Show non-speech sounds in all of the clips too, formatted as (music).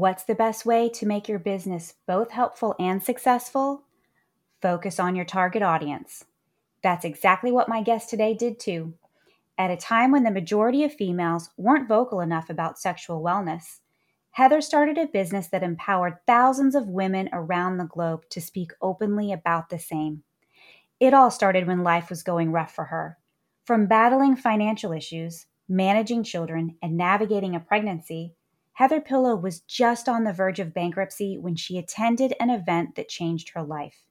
What's the best way to make your business both helpful and successful? Focus on your target audience. That's exactly what my guest today did too. At a time when the majority of females weren't vocal enough about sexual wellness, Heather started a business that empowered thousands of women around the globe to speak openly about the same. It all started when life was going rough for her. From battling financial issues, managing children, and navigating a pregnancy, Heather Pillow was just on the verge of bankruptcy when she attended an event that changed her life.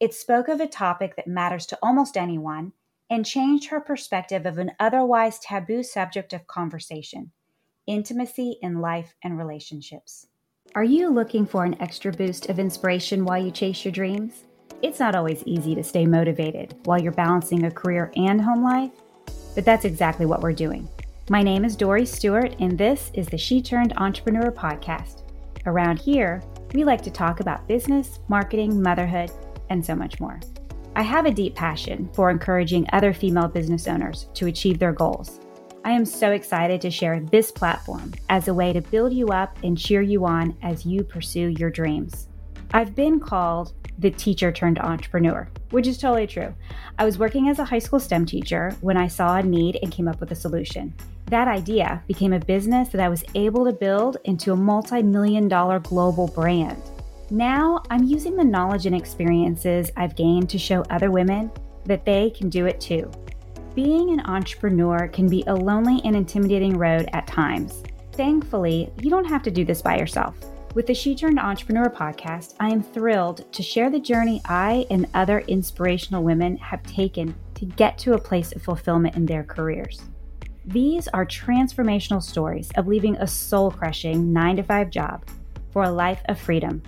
It spoke of a topic that matters to almost anyone and changed her perspective of an otherwise taboo subject of conversation intimacy in life and relationships. Are you looking for an extra boost of inspiration while you chase your dreams? It's not always easy to stay motivated while you're balancing a career and home life, but that's exactly what we're doing. My name is Dory Stewart, and this is the She Turned Entrepreneur podcast. Around here, we like to talk about business, marketing, motherhood, and so much more. I have a deep passion for encouraging other female business owners to achieve their goals. I am so excited to share this platform as a way to build you up and cheer you on as you pursue your dreams. I've been called the teacher turned entrepreneur, which is totally true. I was working as a high school STEM teacher when I saw a need and came up with a solution. That idea became a business that I was able to build into a multi million dollar global brand. Now I'm using the knowledge and experiences I've gained to show other women that they can do it too. Being an entrepreneur can be a lonely and intimidating road at times. Thankfully, you don't have to do this by yourself. With the She Turned Entrepreneur podcast, I am thrilled to share the journey I and other inspirational women have taken to get to a place of fulfillment in their careers. These are transformational stories of leaving a soul crushing 9 to 5 job for a life of freedom.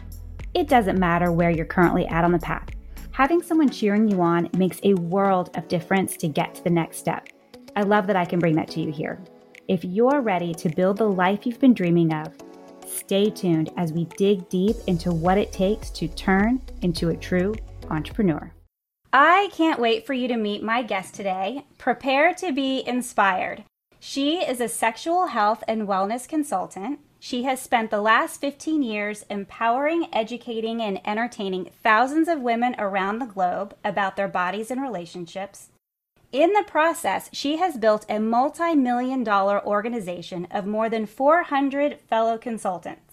It doesn't matter where you're currently at on the path. Having someone cheering you on makes a world of difference to get to the next step. I love that I can bring that to you here. If you're ready to build the life you've been dreaming of, stay tuned as we dig deep into what it takes to turn into a true entrepreneur. I can't wait for you to meet my guest today. Prepare to be inspired. She is a sexual health and wellness consultant. She has spent the last 15 years empowering, educating, and entertaining thousands of women around the globe about their bodies and relationships. In the process, she has built a multi million dollar organization of more than 400 fellow consultants.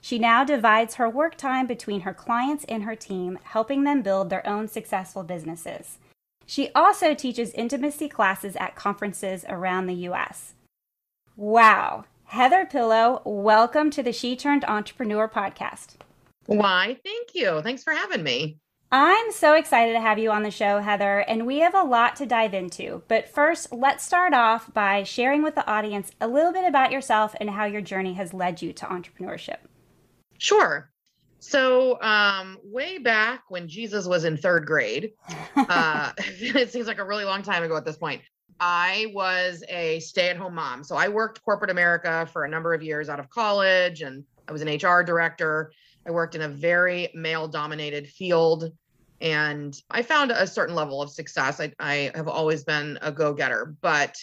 She now divides her work time between her clients and her team, helping them build their own successful businesses. She also teaches intimacy classes at conferences around the US. Wow. Heather Pillow, welcome to the She Turned Entrepreneur podcast. Why, thank you. Thanks for having me. I'm so excited to have you on the show, Heather, and we have a lot to dive into. But first, let's start off by sharing with the audience a little bit about yourself and how your journey has led you to entrepreneurship. Sure. So, um, way back when Jesus was in third grade, uh, (laughs) (laughs) it seems like a really long time ago at this point. I was a stay at home mom. So, I worked corporate America for a number of years out of college, and I was an HR director. I worked in a very male dominated field, and I found a certain level of success. I, I have always been a go getter, but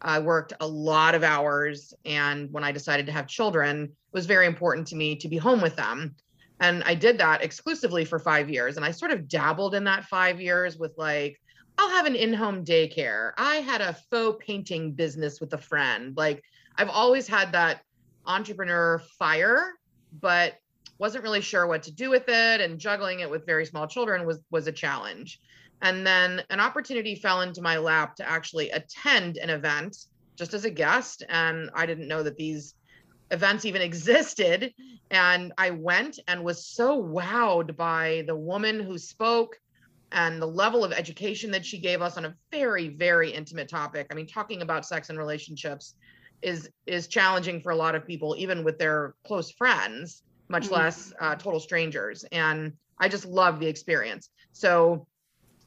I worked a lot of hours. And when I decided to have children, it was very important to me to be home with them. And I did that exclusively for five years. And I sort of dabbled in that five years with like, I'll have an in home daycare. I had a faux painting business with a friend. Like, I've always had that entrepreneur fire, but wasn't really sure what to do with it. And juggling it with very small children was, was a challenge. And then an opportunity fell into my lap to actually attend an event just as a guest. And I didn't know that these events even (laughs) existed. And I went and was so wowed by the woman who spoke and the level of education that she gave us on a very, very intimate topic. I mean, talking about sex and relationships is is challenging for a lot of people, even with their close friends, much mm-hmm. less uh, total strangers. And I just love the experience. So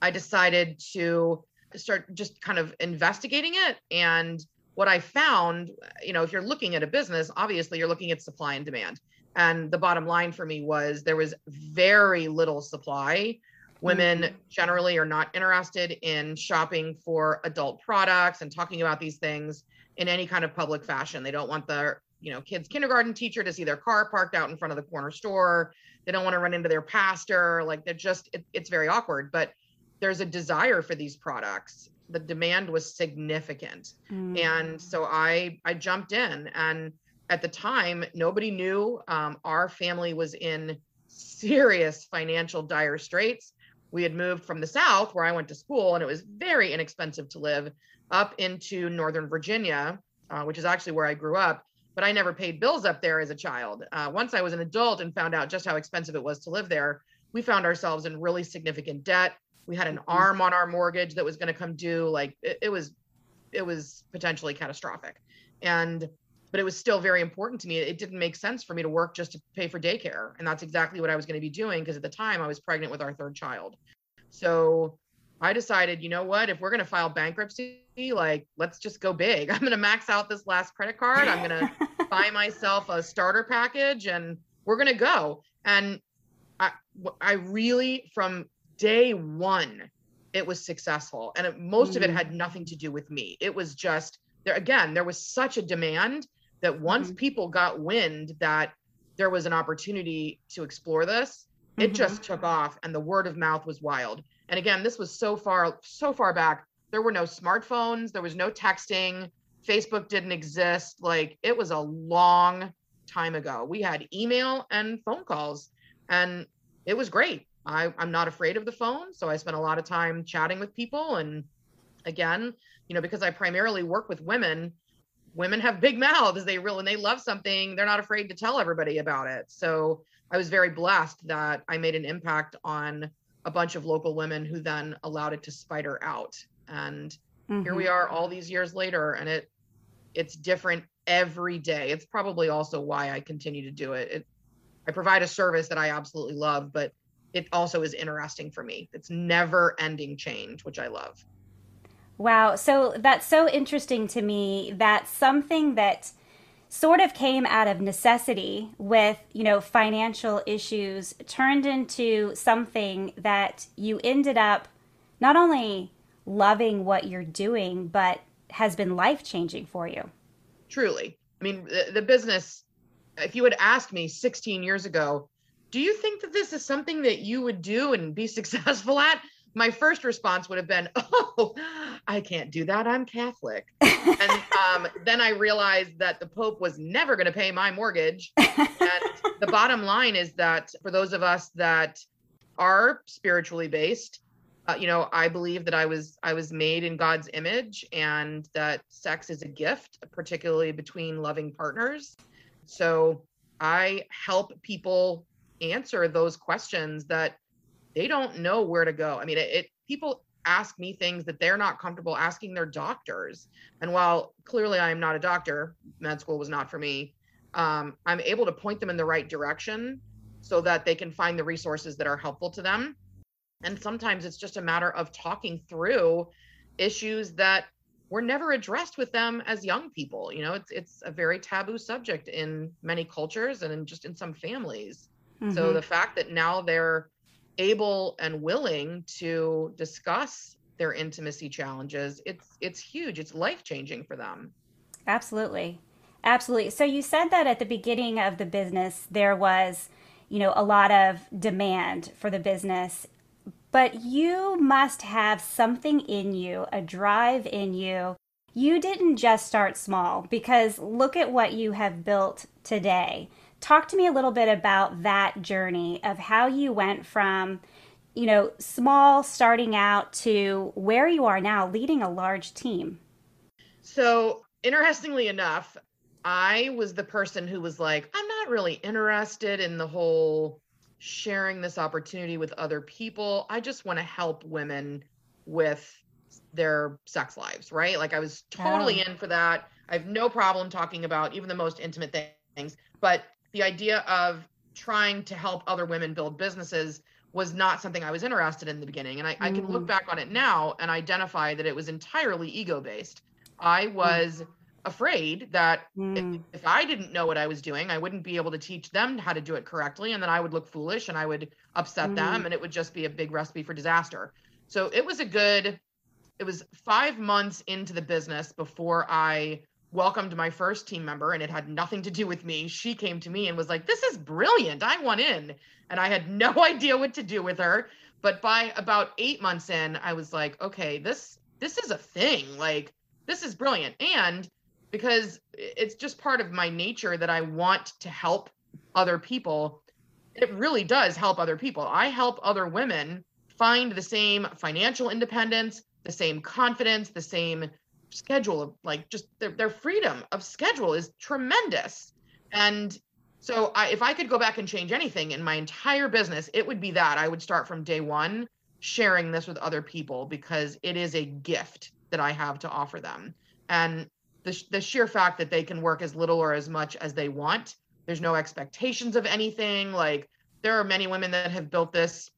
I decided to start just kind of investigating it. And what I found, you know, if you're looking at a business, obviously you're looking at supply and demand. And the bottom line for me was there was very little supply. Women mm-hmm. generally are not interested in shopping for adult products and talking about these things in any kind of public fashion. They don't want their you know kids kindergarten teacher to see their car parked out in front of the corner store they don't want to run into their pastor like they're just it, it's very awkward but there's a desire for these products. The demand was significant. Mm. and so i i jumped in and at the time nobody knew um, our family was in serious financial dire straits. We had moved from the south where i went to school and it was very inexpensive to live up into northern virginia uh, which is actually where i grew up. But i never paid bills up there as a child. Uh, once i was an adult and found out just how expensive it was to live there we found ourselves in really significant debt we had an mm-hmm. arm on our mortgage that was going to come due like it, it was it was potentially catastrophic. And but it was still very important to me. It didn't make sense for me to work just to pay for daycare. And that's exactly what i was going to be doing because at the time i was pregnant with our third child. So i decided you know what? If we're going to file bankruptcy like let's just go big. (laughs) I'm going to max out this last credit card. I'm going (laughs) to buy myself a starter package and we're going to go. And i i really from day one it was successful and it, most mm. of it had mm. nothing to do with me it was just there again there was such a demand that once mm-hmm. people got wind that there was an opportunity to explore this it mm-hmm. just took off and the word of mouth was wild and again this was so far so far back there were no smartphones there was no texting facebook didn't exist like it was a long time ago we had email and phone calls and it was great I, I'm not afraid of the phone. So I spent a lot of time chatting with people. And again, you know, because I primarily work with women, women have big mouths. They really, when they love something, they're not afraid to tell everybody about it. So I was very blessed that I made an impact on a bunch of local women who then allowed it to spider out. And mm-hmm. here we mm-hmm. are all these years later and it it's different every day. It's probably also why I continue to do it. it I provide a service that I absolutely love, but it also is interesting for me. It's never ending change, which I love. Wow. So that's so interesting to me that something that sort of came out of necessity with, you know, financial issues turned into something that you ended up not only loving what you're doing, but has been life changing for you. Truly. I mean, the, the business, if you had asked me 16 years ago, do you think that this is something that you would do and be (laughs) successful at? My first response would have been, (laughs) oh, I can't do that. I'm Catholic. and (laughs) um, then I realized that the Pope was never going to pay my mortgage. And the bottom line is that for those of us that are spiritually based, uh, you know, I believe that I was I was made in God's image, and that sex is a gift, particularly between loving partners. So I help people answer those questions that they don't know where to go. I mean, it, it people ask me things that they're not comfortable asking their doctors. And while clearly I am not a doctor, med school was not for me. Um, I'm able to point them in the right direction so that they can find the resources that are helpful to them. And sometimes it's just a matter of talking through issues that were never addressed with them as young people. You know, it's it's a very taboo subject in many cultures and in just in some families. Mm-hmm. So the fact that now they're able and willing to discuss their intimacy challenges, it's it's huge. It's life-changing for them. Absolutely. Absolutely. So you said that at the beginning of the business there was, you know, a lot of demand for the business, but you must have something in you, a drive in you. You didn't just start small because look at what you have built today talk to me a little bit about that journey of how you went from you know small starting out to where you are now leading a large team. So interestingly enough i was the person who was like i'm not really interested in the whole sharing this opportunity with other people. I just want to help women with their sex lives right? Like i was totally oh. in for that. I have no problem talking about even the most intimate things but the idea of trying to help other women build businesses was not something I was interested in, the beginning. And I, mm. I, can look mm. back on it now and identify that it was entirely ego based. I mm. was afraid that mm. if, if, I didn't know what I was doing, I wouldn't be able to teach them how to do it correctly. And then I would look foolish and I would upset them mm. and it would just be a big recipe for disaster. So it was a good, it was five months into the business before I welcomed my first team member and it had nothing to do with me. She came to me and was like, This is brilliant. I want in. And I had (laughs) no idea what to do with her. But by about eight months in, I was like, okay, this this is a thing. Like, this is brilliant. And because it's just part of my nature that I want to help other people, it really does help other people. I help other women find the same financial independence, the same confidence, the same schedule of like just their, their freedom of schedule is tremendous. And so I, if I could go back and change anything in my entire business, it would be that I would start from day one sharing this with other people because it is a gift that I have to offer them. And the, the sheer fact that they can work as little or as much as they want, there's no expectations of anything. Like there are many women that have built this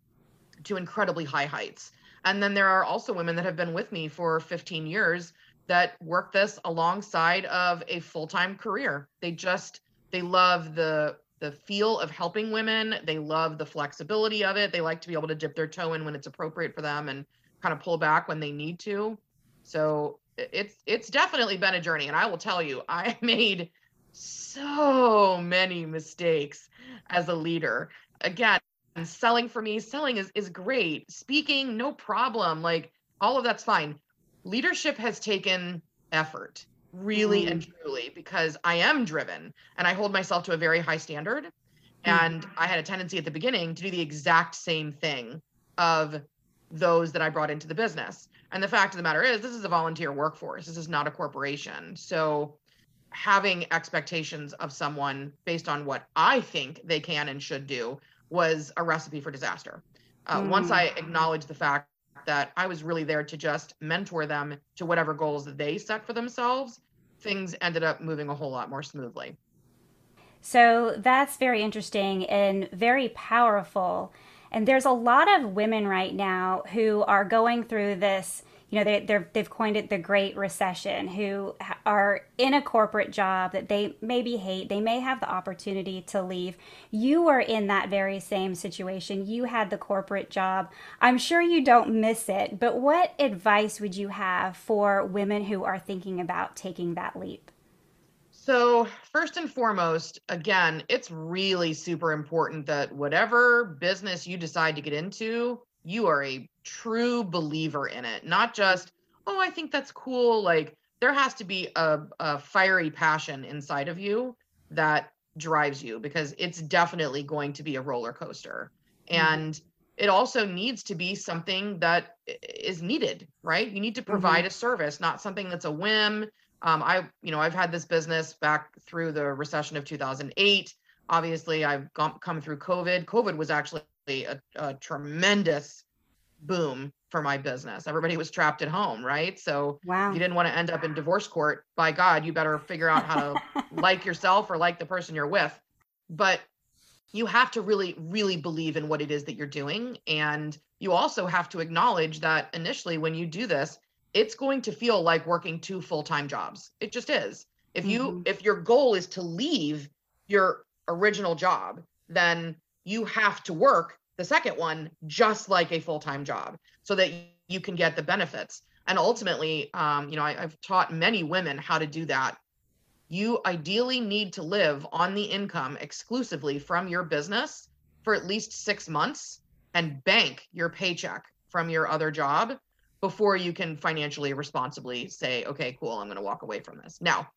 to incredibly high heights. And then there are also women that have been with me for 15 years that work this alongside of a full-time career. They just they love the the feel of helping women. They love the flexibility of it. They like to be able to dip their toe in when it's appropriate for them and kind of pull back when they need to. So it's it's definitely been a journey and I will tell you I (laughs) made so many mistakes as a leader. Again, selling for me, selling is is great. Speaking, no problem. Like all of that's fine. Leadership has taken effort really mm. and truly because I am driven and I hold myself to a very high standard. Mm. And I had a tendency at the beginning to do the exact same thing of those that I brought into the business. And the fact of the matter is, this is a volunteer workforce. This is not a corporation. So having expectations of someone based on what I think they can and should do was a recipe for disaster. Uh, mm. Once I acknowledged the fact that I was really there to just mentor them to whatever goals they set for themselves, things ended up moving a whole lot more smoothly. So that's very interesting and very powerful. And there's a lot of women right now who are going through this you know, they, they're, they've coined it the Great Resignation, who are in a corporate job that they maybe hate. They may have the opportunity to leave. You were in that very same situation. You had the corporate job. I'm sure you don't miss it, but what advice would you have for women who are thinking about taking that leap? So, first and foremost, again, it's really super important that whatever business you decide to get into, you are a true believer in it, not just, oh, I think that's cool. Like there has to be a, a fiery passion inside of you that drives you because it's definitely going to be a roller coaster. Mm-hmm. And it also needs to be something that is needed, right? You need to provide mm-hmm. a service, not something that's a whim. Um, I, you know, I've had this business back through the recession of 2008. Obviously, I've gone, come through COVID. COVID was actually a, a tremendous boom for my business. Everybody was trapped at home, right? So wow. you didn't want to end up in divorce court. By God, you better figure out how to (laughs) like yourself or like the person you're with. But you have to really, really believe in what it is that you're doing. And you also have to acknowledge that initially when you do this, it's going to feel like working two full-time jobs. It just is. If you mm-hmm. if your goal is to leave your original job, then you have to work the second one just like a full-time job so that you can get the benefits. And ultimately um, you know I, i've taught many women how to do that. You ideally need to live on the income exclusively from your business for at least six months and bank your paycheck from your other job before you can financially responsibly say okay cool i'm going to walk away from this. Now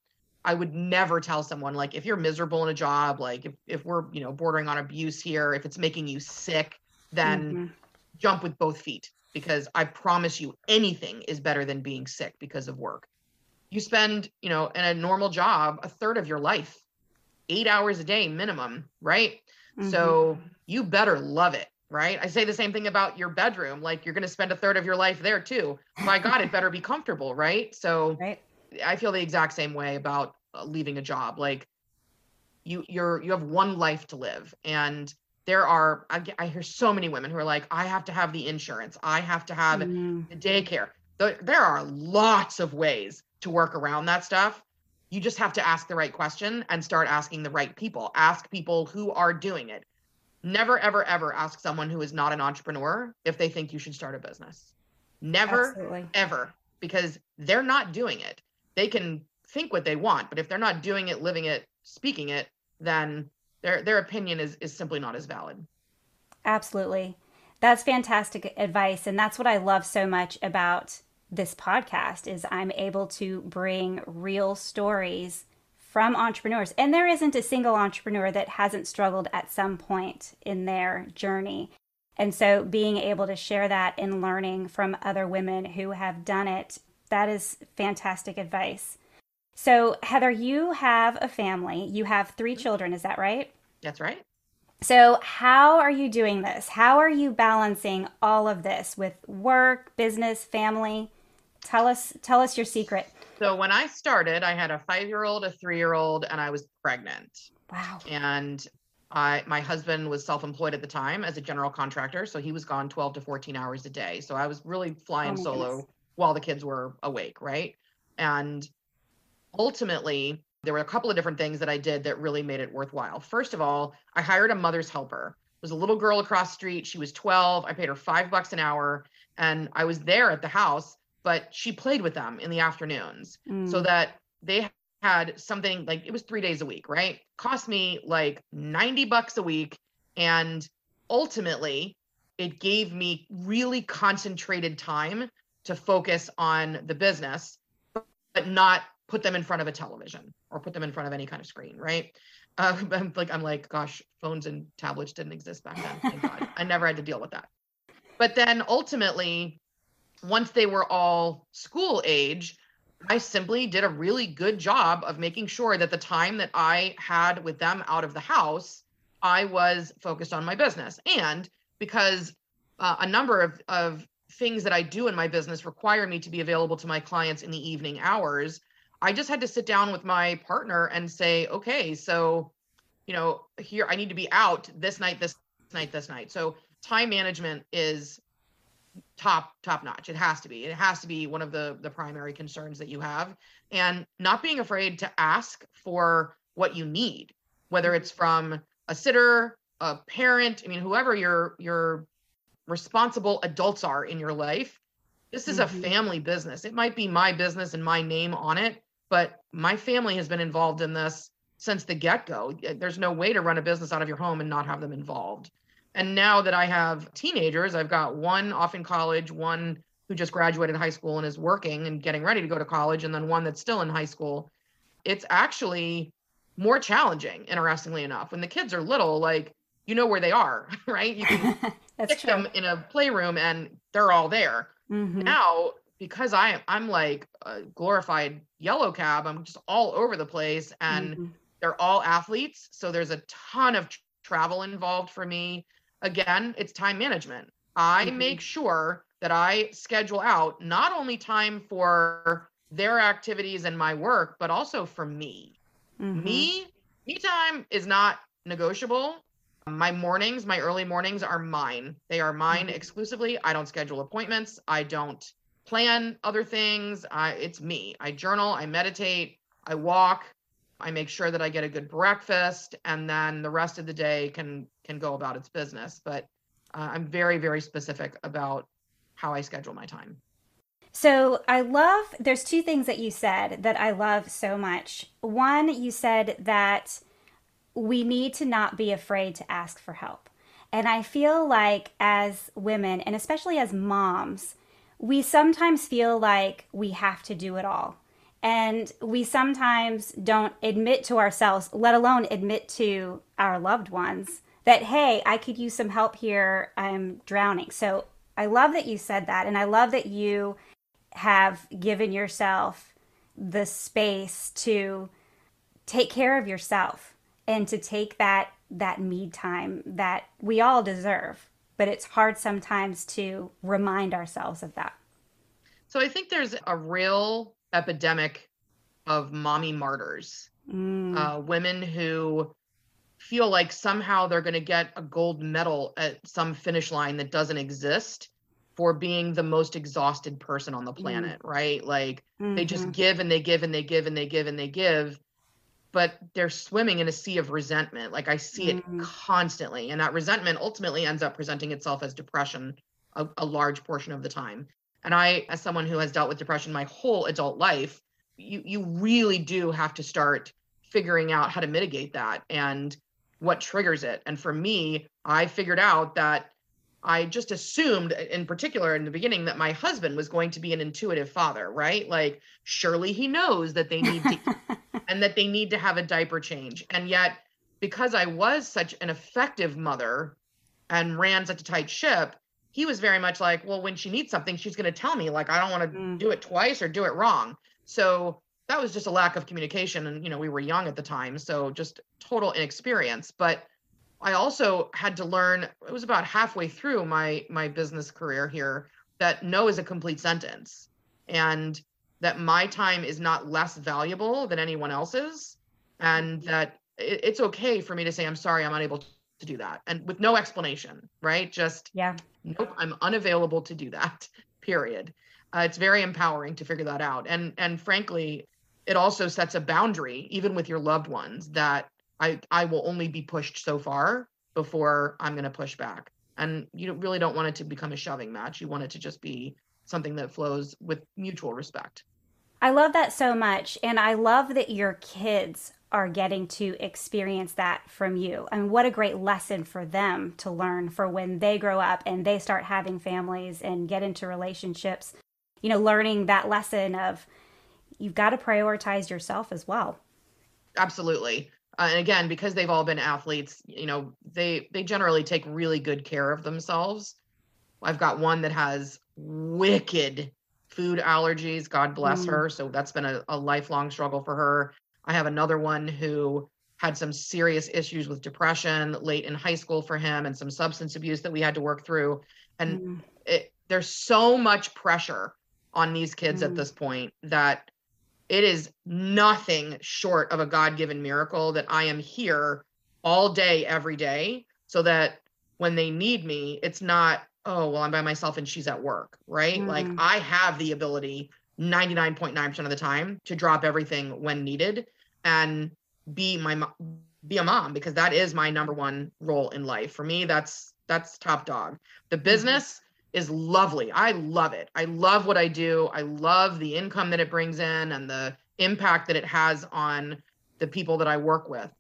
I would never tell someone like if you're miserable in a job, like if, if we're, you know, bordering on abuse here, if it's making you sick, then mm-hmm. jump with both feet because I promise you anything is better than being sick because of work. You spend, you know, in a normal job a third of your life, 8 hours a day minimum, right? Mm-hmm. So you better love it, right? I say the same thing about your bedroom, like you're going to spend a third of your life there too. My god, it better be comfortable, right? So (laughs) right I feel the exact same way about uh, leaving a job. Like you, you're you have one life to live, and there are I, I hear so many women who are like, I have to have the insurance, I have to have mm. the daycare. There, there are lots of ways to work around that stuff. You just have to ask the right question and start asking the right people. Ask people who are doing it. Never, ever, ever ask someone who is not an entrepreneur if they think you should start a business. Never, Absolutely. ever, because they're not doing it they can think what they want, but if they're not doing it, living it, speaking it, then their their opinion is is simply not as valid. Absolutely. That's fantastic advice and that's what I love so much about this podcast is I'm able to bring real stories from entrepreneurs. And there isn't a single entrepreneur that hasn't struggled at some point in their journey. And so being able to share that and learning from other women who have done it, that is fantastic advice. So, Heather, you have a family. You have three mm-hmm. children, is that right? That's right. So, how are you doing this? How are you balancing all of this with work, business, family? Tell us tell us your secret. So, when I started, I had a 5-year-old, a 3-year-old, and I was pregnant. Wow. And I my husband was self-employed at the time as a general contractor, so he was gone 12 to 14 hours a day. So, I was really flying oh solo goodness. While the kids were awake, right? And ultimately, there were a couple of different things that I did that really made it worthwhile. First of all, I hired a mother's helper. It was a little girl across the street. She was 12. I paid her five bucks an hour. And I was there at the house, but she played with them in the afternoons mm. so that they had something like it was three days a week, right? Cost me like 90 bucks a week. And ultimately, it gave me really concentrated time to focus on the business, but not put them in front of a television or put them in front of any kind of screen, right? Uh, (laughs) I'm like, I'm like, gosh, phones and tablets didn't exist back then. I never had to deal with that. But then ultimately, once they were all school age, I simply did a really good job of making sure that the time that I had with them out of the house, I was focused on my business. And because uh, a number of, of things that I do in my business require me to be available to my clients in the evening hours, I just had to sit down with my partner and say, okay, so, you know, here I need to be out this night, this night, this night. So time management is top top notch. It has to be. It has to be one of the the primary concerns that you have. And not being afraid to ask for what you need whether it's from a sitter a parent i mean whoever your your responsible adults are in your life this is mm-hmm. a family business. It might be my business and my name on it but my family has been involved in this since the get-go. There's no way to run a business out of your home and not have them involved. And now that i have teenagers i've got one off in college one who just graduated high school and is working and getting ready to go to college and then one that's still in high school. It's actually more challenging interestingly enough. When the kids are little like you know where they are (laughs) right you can (laughs) pick true. them in a playroom and they're all there mm-hmm. now because I I'm like a glorified yellow cab, I'm just all over the place and mm-hmm. they're all athletes. So there's a ton of travel involved for me. Again, it's time management. I mm-hmm. make sure that I schedule out not only time for their activities and my work, but also for me. Mm-hmm. Me, me time is not negotiable. My mornings, my early mornings are mine. They are mine mm-hmm. exclusively. I don't schedule appointments. I don't plan other things. I, it's me. I journal, I meditate, I walk, I make sure that I get a good breakfast, and then the rest of the day can can go about its business. But uh, I'm very very specific about how I schedule my time. So I love. There's two things that you said that I love so much. One, you said that we need to not be afraid to ask for help. And I feel like as women, and especially as moms, we sometimes feel like we have to do it all. And we sometimes don't admit to ourselves, let alone admit to our loved ones, that, hey, I could use some help here. I'm drowning. So I love that you said that. And I love that you have given yourself the space to take care of yourself and to take that that me time that we all deserve but it's hard sometimes to remind ourselves of that. So I think there's a real epidemic of mommy martyrs, mm. uh, women who feel like somehow they're going to get a gold medal at some finish line that doesn't exist for being the most exhausted person on the mm. planet, mm. right? Like mm-hmm. they just mm-hmm. give and they give and they give and they give and they give but they're swimming in a sea of resentment. Like I see it mm-hmm. constantly. And that resentment ultimately ends up presenting itself as depression a, a, large portion of the time. And I, as someone who has dealt with depression my whole adult life, you you really do have to start figuring out how to mitigate that and what triggers it. And for me, I figured out that I just assumed, in particular in the beginning, that my husband was going to be an intuitive father, right? Like, surely he knows that they need to (laughs) and that they need to have a diaper change. And yet, because I was such an effective mother and ran such a tight ship, he was very much like, well, when she needs something, she's going to tell me, like, I don't want to mm. do it twice or do it wrong. So that was just a lack of communication. And, you know, we were young at the time. So just total inexperience. But I also had to learn, it was about halfway through my my business career here, that no is a complete sentence. And that my time is not less valuable than anyone else's. And that it, it's okay for me to say, I'm sorry, I'm unable to do that. And with no explanation, right? Just, yeah, nope, I'm unavailable to do that, (laughs) period. Uh, it's very empowering to figure that out. And and frankly, it also sets a boundary, even with your loved ones, that I I will only be pushed so far before I'm going to push back. And you really don't want it to become a shoving match. You want it to just be something that flows with mutual respect. I love that so much. And I love that your kids are getting to experience that from you. and what a great lesson for them to learn for when they grow up and they start having families and get into relationships. You know, learning that lesson of you've got to prioritize yourself as well. Absolutely. Uh, and again, because they've all been athletes, you know, they they generally take really good care of themselves. I've got one that has wicked food allergies. God bless mm. her. So that's been a, a lifelong struggle for her. I have another one who had some serious issues with depression late in high school for him and some substance abuse that we had to work through. And mm. it, there's so much pressure on these kids mm. at this point that it is nothing short of a God given miracle that I am here all day, every day, so that when they need me, it's not, oh, well, I'm by myself and she's at work, right? Mm. Like I have the ability 99.9% of the time to drop everything when needed and be my be a mom because that is my number one role in life. For me, that's that's top dog. The mm-hmm. business is lovely. I love it. I love what I do. I love the income that it brings in and the impact that it has on the people that I work with.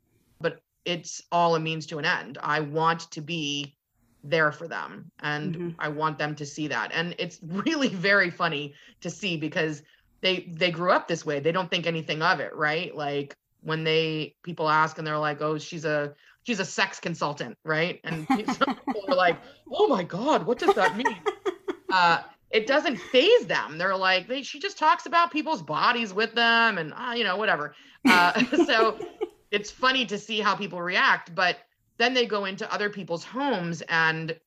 But it's all a means to an end. I want to be there for them and mm-hmm. I want them to see that. And it's (laughs) really very funny to see because they they grew up this way. They don't think anything of it, right? Like when they people ask and they're like, "Oh, she's a she's a sex consultant, right? And (laughs) people are like, oh my God, what does that mean? uh, it doesn't faze them. They're like, they, she just talks about people's bodies with them and, uh, you know, whatever. Uh, (laughs) so it's funny to see how people react. But then they go into other people's homes and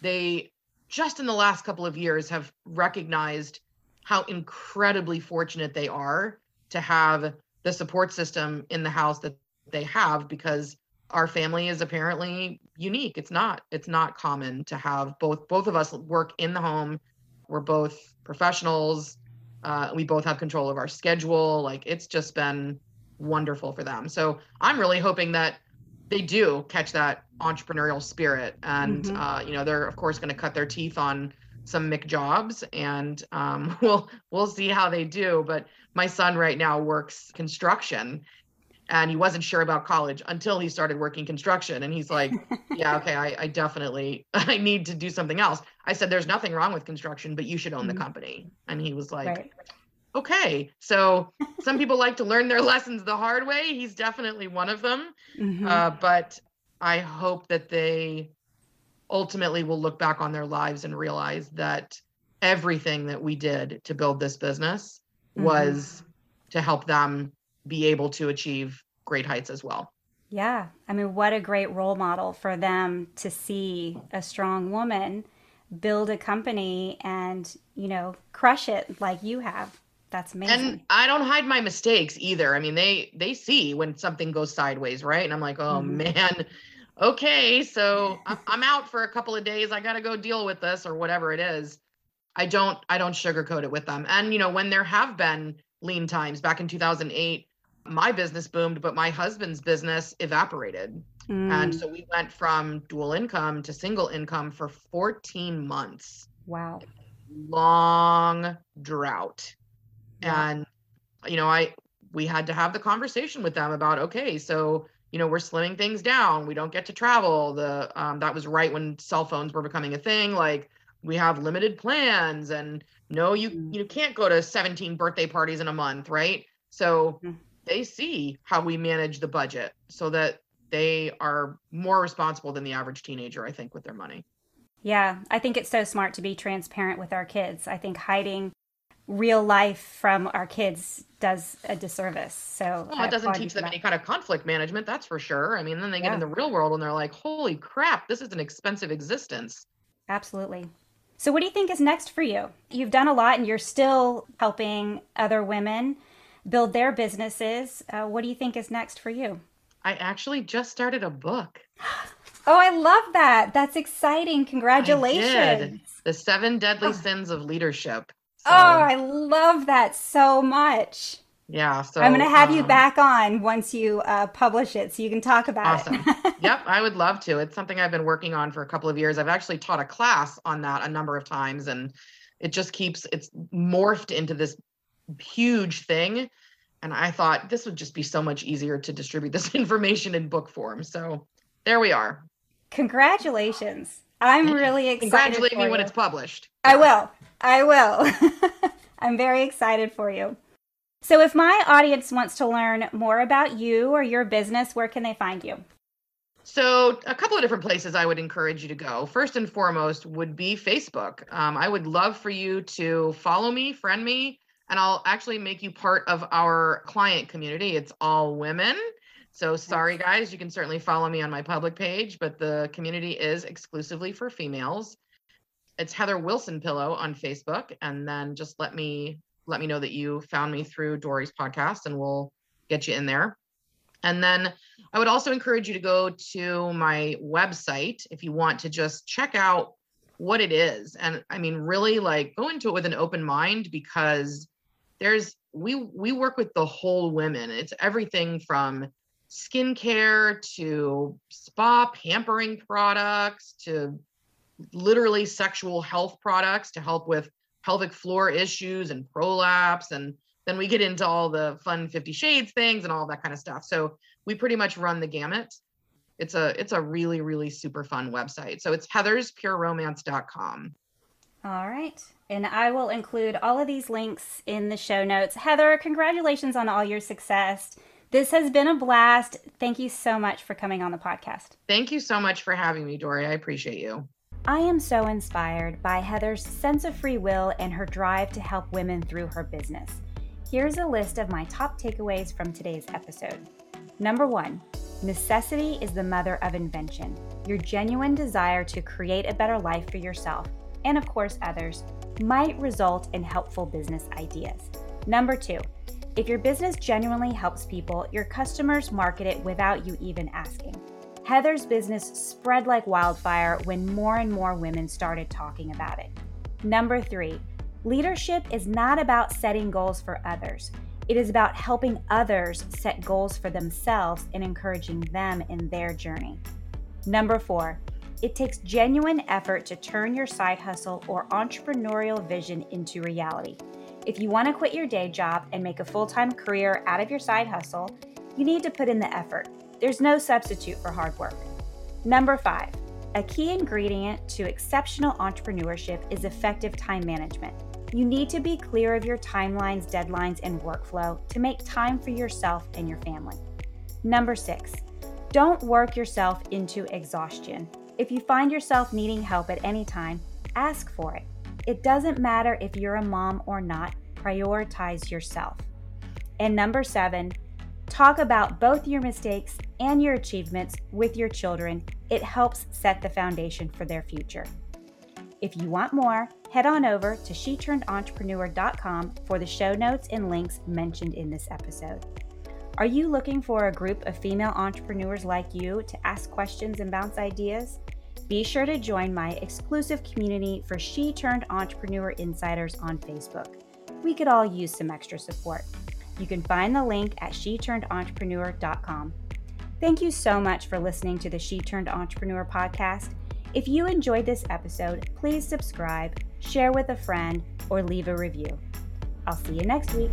they just in the last couple of years have recognized how incredibly fortunate they are to have the support system in the house that they have because our family is apparently unique. It's not it's not common to have both both of us work in the home. We're both professionals. Uh, we both have control of our schedule. Like it's just been wonderful for them. So i'm really hoping that they do catch that entrepreneurial spirit and mm-hmm. uh, you know they're of course going to cut their teeth on some McJobs and um, (laughs) we'll we'll see how they do. But my son right now works construction and he wasn't sure about college until he started working construction and he's like (laughs) yeah okay I, I, definitely (laughs) i need to do something else i said there's nothing wrong with construction but you should own mm-hmm. the company and he was like right. okay so some (laughs) people like to learn their lessons the hard way he's definitely one of them mm-hmm. uh, but i hope that they ultimately will look back on their lives and realize that everything that we did to build this business mm-hmm. was to help them be able to achieve great heights as well. Yeah. I mean, what a great role model for them to see a strong woman build a company and, you know, crush it like you have. That's amazing. And I don't hide my mistakes either. I mean, they they see when something goes sideways, right? And I'm like, "Oh mm-hmm. man, okay, so I'm out for a couple of days. I got to go deal with this or whatever it is." I don't I don't sugarcoat it with them. And you know, when there have been lean times back in 2008, my business boomed, but my husband's business evaporated. Mm. And so we went from dual income to single income for 14 months. Wow. Long drought. Yeah. And you know, I we had to have the conversation with them about okay, so you know we're slimming things down. We don't get to travel. The um, that was right when cell phones were becoming a thing. Like we have limited plans, and no, you mm. you can't go to 17 birthday parties in a month, right? So mm. They see how we manage the budget so that they are more responsible than the average teenager, I think, with their money. Yeah, I think it's so smart to be transparent with our kids. I think hiding real life from our kids does a disservice. So well, it doesn't teach them any kind of conflict management, that's for sure. I mean, then they get yeah. in the real world and they're like, holy crap, this is an expensive existence. Absolutely. So, what do you think is next for you? You've done a lot and you're still helping other women build their businesses. Uh, what do you think is next for you? I actually just started a book. (gasps) Oh, I love that. That's exciting. Congratulations. The Seven Deadly Sins of Leadership. So, oh, I love that so much. Yeah. So I'm going to have um, you back on once you uh, publish it so you can talk about awesome. it. (laughs) yep. I would love to. It's something I've been working on for a couple of years. I've actually taught a class on that a number of times and it just keeps, it's morphed into this huge thing. And I thought this would just be so much easier to distribute this (laughs) information in book form. So there we are. Congratulations. I'm really excited. Congratulate me you. when it's published. I will. I will. (laughs) I'm very excited for you. So, if my audience wants to learn more about you or your business, where can they find you? So, a couple of different places I would encourage you to go. First and foremost would be Facebook. Um, I would love for you to follow me, friend me, and I'll actually make you part of our client community. It's all women. So sorry, guys, you can certainly follow me on my public page, but the community is exclusively for females. It's Heather Wilson Pillow on Facebook, and then just let me let me know that you found me through Dory's podcast, and we'll get you in there. And then I would also encourage you to go to my website if you want to just check out what it is. And I mean, really like go into it with an open mind because there's we we work with the whole women. It's everything from skincare to spa pampering products to literally sexual health products to help with pelvic floor issues and prolapse. And then we get into all the fun 50 shades things and all that kind of stuff. So we pretty much run the gamut. It's a it's a really really super fun website. So it's heatherspureromance.com all right and i will include all of these links in the show notes heather congratulations on all your success this has been a blast. Thank you so much for coming on the podcast. Thank you so much for having me, Dory. I appreciate you. I am so inspired by Heather's sense of free will and her drive to help women through her business. Here's a list of my top takeaways from today's episode. Number one, necessity is the mother of invention. Your genuine desire to create a better life for yourself and, of course, others might result in helpful business ideas. Number two, if your business genuinely helps people, your customers market it without you even asking. Heather's business spread like wildfire when more and more women started talking about it. Number three, leadership is not about setting goals for others. It is about helping others set goals for themselves and encouraging them in their journey. Number four, it takes genuine effort to turn your side hustle or entrepreneurial vision into reality. If you want to quit your day job and make a full time career out of your side hustle, you need to put in the effort. There's no substitute for hard work. Number five, a key ingredient to exceptional entrepreneurship is effective time management. You need to be clear of your timelines, deadlines, and workflow to make time for yourself and your family. Number six, don't work yourself into exhaustion. If you find yourself needing help at any time, ask for it. It doesn't matter if you're a mom or not, prioritize yourself. And number seven, talk about both your mistakes and your achievements with your children. It helps set the foundation for their future. If you want more, head on over to SheTurnedEntrepreneur.com for the show notes and links mentioned in this episode. Are you looking for a group of female entrepreneurs like you to ask questions and bounce ideas? Be sure to join my exclusive community for She Turned Entrepreneur Insiders on Facebook. We could all use some extra support. You can find the link at SheTurnedEntrepreneur.com. Thank you so much for listening to the She Turned Entrepreneur podcast. If you enjoyed this episode, please subscribe, share with a friend, or leave a review. I'll see you next week.